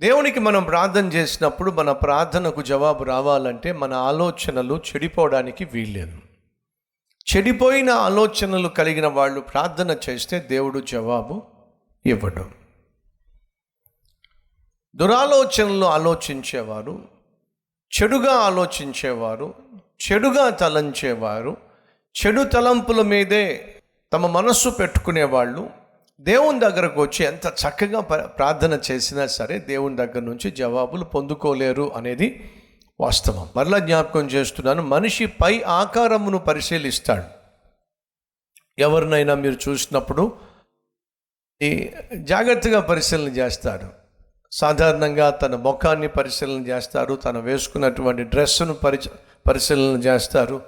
దేవునికి మనం ప్రార్థన చేసినప్పుడు మన ప్రార్థనకు జవాబు రావాలంటే మన ఆలోచనలు చెడిపోవడానికి వీల్లేదు. చెడిపోయిన ఆలోచనలు కలిగిన వాళ్ళు ప్రార్థన చేస్తే దేవుడు జవాబు ఇవ్వడు. దురాలోచనలు ఆలోచించేవారు చెడుగా ఆలోచించేవారు చెడుగా తలంచేవారు చెడు తలంపుల మీదే తమ మనస్సు పెట్టుకునేవాళ్ళు దేవుని దగ్గరకు వచ్చి ఎంత చక్కగా ప- ప్రార్థన చేసినా సరే దేవుని దగ్గర నుంచి జవాబులు పొందుకోలేరు అనేది వాస్తవం. మరలా జ్ఞాపకం చేస్తున్నాను మనిషి పై ఆకారమును పరిశీలిస్తాడు. ఎవరినైనా మీరు చూసినప్పుడు ఈ జాగ్రత్తగా పరిశీలన చేస్తారు సాధారణంగా తన ముఖాన్ని పరిశీలన చేస్తారు తను వేసుకున్నటువంటి డ్రెస్సును పరిచ పరిశీలన చేస్తారు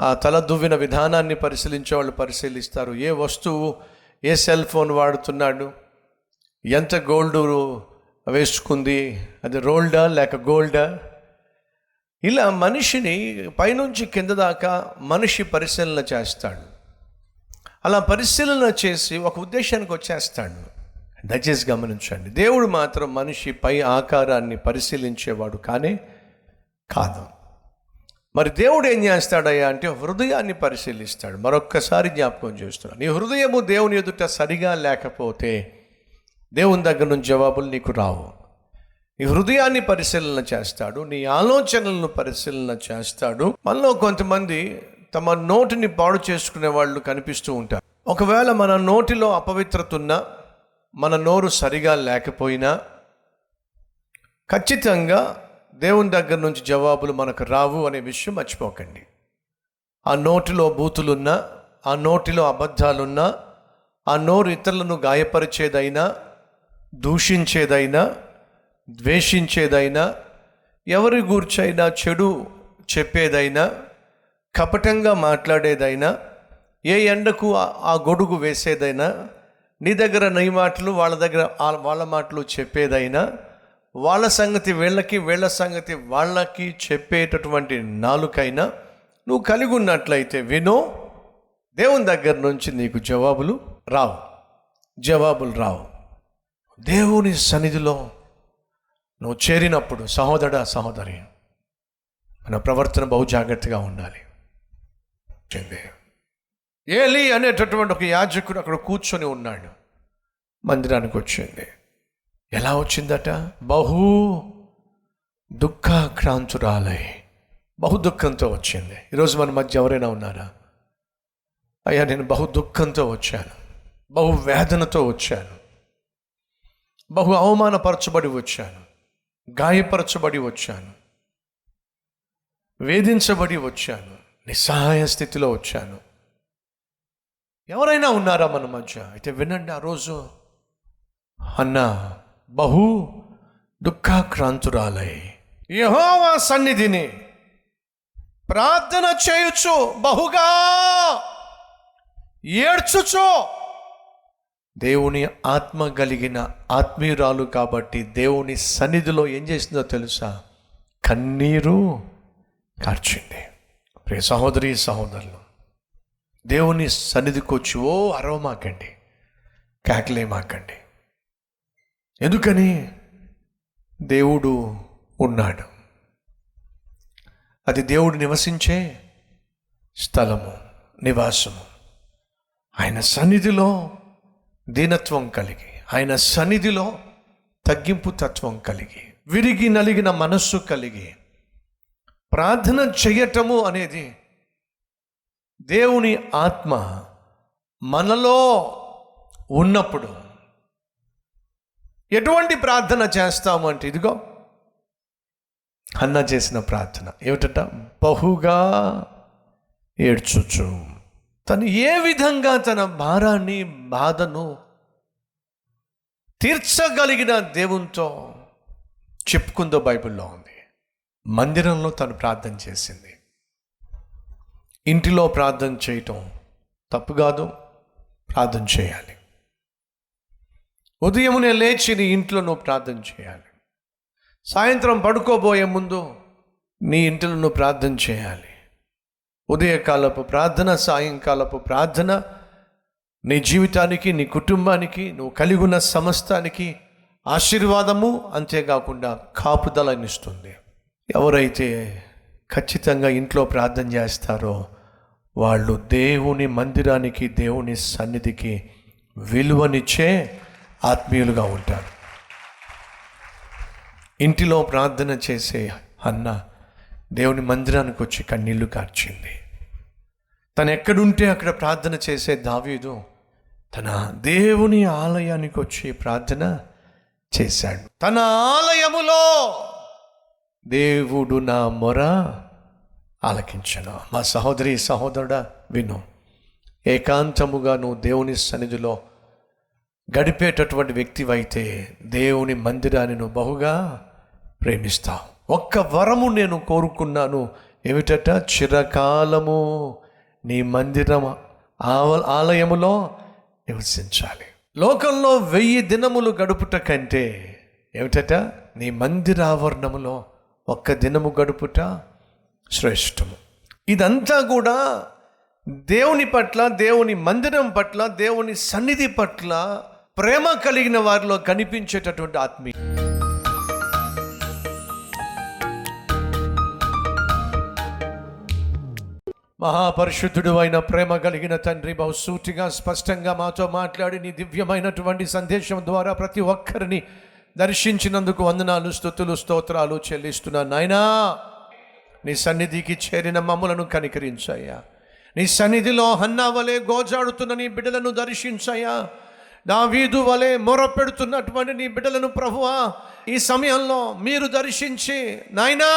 ఆ తల దువ్విన విధానాన్ని పరిశీలించే వాళ్ళు పరిశీలిస్తారు. ఏ వస్తువు ఏ సెల్ ఫోన్ వాడుతున్నాడు? ఎంత గోల్డ్ వేసుకుంది? అది రోల్డా లేక గోల్డా? ఇలా మనిషిని పైనుంచి కింద దాకా మనిషి పరిశీలన చేస్తాడు. అలా పరిశీలన చేసి ఒక ఉద్దేశానికి వచ్చేస్తాడు. దయచేసి గమనించండి. దేవుడు మాత్రం మనిషి పై ఆకారాన్ని పరిశీలించేవాడు కానీ కాదు. మరి దేవుడు ఏం చేస్తాడయ్యా అంటే హృదయాన్ని పరిశీలిస్తాడు. మరొక్కసారి జ్ఞాపకం చేస్తున్నాడు నీ హృదయము దేవుని ఎదుట సరిగా లేకపోతే దేవుని దగ్గర నుంచి జవాబులు నీకు రావు. నీ హృదయాన్ని పరిశీలన చేస్తాడు. నీ ఆలోచనలను పరిశీలన చేస్తాడు. మనలో కొంతమంది తమ నోటిని పాడు చేసుకునే వాళ్ళు కనిపిస్తూ ఉంటారు. ఒకవేళ మన నోటిలో అపవిత్రత ఉన్నా మన నోరు సరిగా లేకపోయినా ఖచ్చితంగా దేవుని దగ్గర నుంచి జవాబులు మనకు రావు అనే విషయం మర్చిపోకండి. ఆ నోటిలో బూతులున్నా ఆ నోటిలో అబద్ధాలున్నా ఆ నోరు ఇతరులను గాయపరిచేదైనా దూషించేదైనా ద్వేషించేదైనా ఎవరి గూర్చైనా చెడు చెప్పేదైనా కపటంగా మాట్లాడేదైనా ఏ ఎండకు ఆ- గొడుగు వేసేదైనా నీ దగ్గర నీ మాటలు వాళ్ళ దగ్గర వాళ్ళ మాటలు చెప్పేదైనా వాళ్ళ సంగతి వీళ్ళకి వీళ్ళ సంగతి వాళ్ళకి చెప్పేటటువంటి నాలుకైనా నువ్వు కలిగి ఉన్నట్లయితే వినో. దేవుని దగ్గర నుంచి నీకు జవాబులు రావు. జవాబులు రావు. దేవుని సన్నిధిలో నువ్వు చేరినప్పుడు సహోదర సహోదరి మన ప్రవర్తన బహు జాగ్రత్తగా ఉండాలి. ఏలి అనేటటువంటి ఒక యాజకుడు అక్కడ కూర్చొని ఉన్నాడు. మందిరానికి వచ్చింది. ఎలా వచ్చిందట? బహు దుఃఖాక్రాంతురాలై బహు దుఃఖంతో వచ్చింది. ఈరోజు మన మధ్య ఎవరైనా ఉన్నారా? అయ్యా నేను బహు దుఃఖంతో వచ్చాను. బహు వేదనతో వచ్చాను. బహు అవమానపరచబడి వచ్చాను. గాయపరచబడి వచ్చాను. వేధించబడి వచ్చాను. నిస్సహాయ స్థితిలో వచ్చాను. ఎవరైనా ఉన్నారా మన మధ్య? అయితే వినండి ఆ రోజు. అన్నా బహు దుఃఖాక్రాంతురాలై. యెహోవా సన్నిధిని ప్రార్థన చేయొచ్చు బహుగా ఏడ్చుచో. దేవుని ఆత్మ కలిగిన ఆత్మీయురాలు కాబట్టి దేవుని సన్నిధిలో ఏం చేసిందో తెలుసా? కన్నీరు కార్చింది. ప్రియ సహోదరి సహోదరులు దేవుని సన్నిధికి వచ్చి ఓ అరవమాకండి కేకలేమాకండి. ఎందుకని? దేవుడు ఉన్నాడు. అది దేవుడు నివసించే స్థలము నివాసము. ఆయన సన్నిధిలో దీనత్వం కలిగి ఆయన సన్నిధిలో తగ్గింపు తత్వం కలిగి విరిగి నలిగిన మనస్సు కలిగి ప్రార్థన చేయటము అనేది దేవుని ఆత్మ మనలో ఉన్నప్పుడు ఎటువంటి ప్రార్థన చేస్తాము అంటే ఇదిగో అన్న చేసిన ప్రార్థన. ఏమిటట? బహుగా ఏడ్చుచు. తను ఏ విధంగా తన భారాన్ని బాధను తీర్చగలిగిన దేవునితో చెప్పుకుందో బైబిల్లో ఉంది. మందిరంలో తను ప్రార్థన చేసింది. ఇంటిలో ప్రార్థన చేయటం తప్పు కాదు ప్రార్థన చేయాలి. ఉదయమునే లేచి నీ ఇంట్లో నువ్వు ప్రార్థన చేయాలి. సాయంత్రం పడుకోబోయే ముందు నీ ఇంటిలో నువ్వు ప్రార్థన చేయాలి. ఉదయకాలపు ప్రార్థన సాయంకాలపు ప్రార్థన నీ జీవితానికి నీ కుటుంబానికి నువ్వు కలిగి ఉన్న సమస్తానికి ఆశీర్వాదము అంతేకాకుండా కాపుదలనిస్తుంది ఎవరైతే ఖచ్చితంగా ఇంట్లో ప్రార్థన చేస్తారో వాళ్ళు దేవుని మందిరానికి దేవుని సన్నిధికి విలువనిచ్చే ఆత్మీయులుగా ఉంటారు. ఇంటిలో ప్రార్థన చేసే అన్న దేవుని మందిరానికి వచ్చి కన్నీళ్ళు కార్చింది. తను ఎక్కడుంటే అక్కడ ప్రార్థన చేసే దావీదు తన దేవుని ఆలయానికి వచ్చి ప్రార్థన చేశాడు. తన ఆలయములో దేవుడు నా మొర ఆలకించను. మా సహోదరి సహోదరుడా విను. ఏకాంతముగా నువ్వు దేవుని సన్నిధిలో గడిపేటటువంటి వ్యక్తివైతే దేవుని మందిరాన్ని నువ్వు బహుగా ప్రేమిస్తావు. ఒక్క వరము నేను కోరుకున్నాను ఏమిటట? చిరకాలము నీ మందిరం ఆవ- ఆలయములో నివసించాలి. లోకంలో వెయ్యి దినములు గడుపుట కంటే ఏమిటట? నీ మందిరావరణములో ఒక్క దినము గడుపుట శ్రేష్టము. ఇదంతా కూడా దేవుని పట్ల దేవుని మందిరం పట్ల దేవుని సన్నిధి పట్ల ప్రేమ కలిగిన వారిలో కనిపించేటటువంటి ఆత్మీయ మహాపరిశుద్ధుడు అయిన ప్రేమ కలిగిన తండ్రి బహుసూటిగా స్పష్టంగా మాతో మాట్లాడి నీ దివ్యమైనటువంటి సందేశం ద్వారా ప్రతి ఒక్కరిని దర్శించినందుకు వందనాలు స్థుతులు స్తోత్రాలు చెల్లిస్తున్నా నాయనా నీ సన్నిధికి చేరిన మమ్ములను కనికరించాయా నీ సన్నిధిలో హన్నా వలె గోజాడుతున్న నీ బిడ్డలను దర్శించాయా దావీదు వలె మొరపెడుతున్నటువంటి నీ బిడ్డలను ప్రభువా ఈ సమయంలో మీరు దర్శించి నాయనా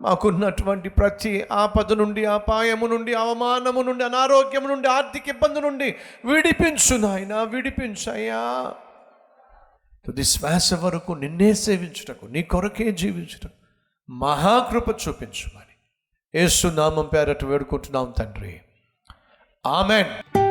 మాకున్నటువంటి ప్రతి ఆపద నుండి అపాయము నుండి అవమానము నుండి అనారోగ్యము నుండి ఆర్థిక ఇబ్బంది నుండి విడిపించు నాయన విడిపించయ్యా తుది శ్వాస వరకు నిన్నే సేవించుటకు నీ కొరకే జీవించుటకు మహాకృప చూపించుమని ఏసునామం నామం పేరట వేడుకుంటున్నాం తండ్రి. ఆమెన్.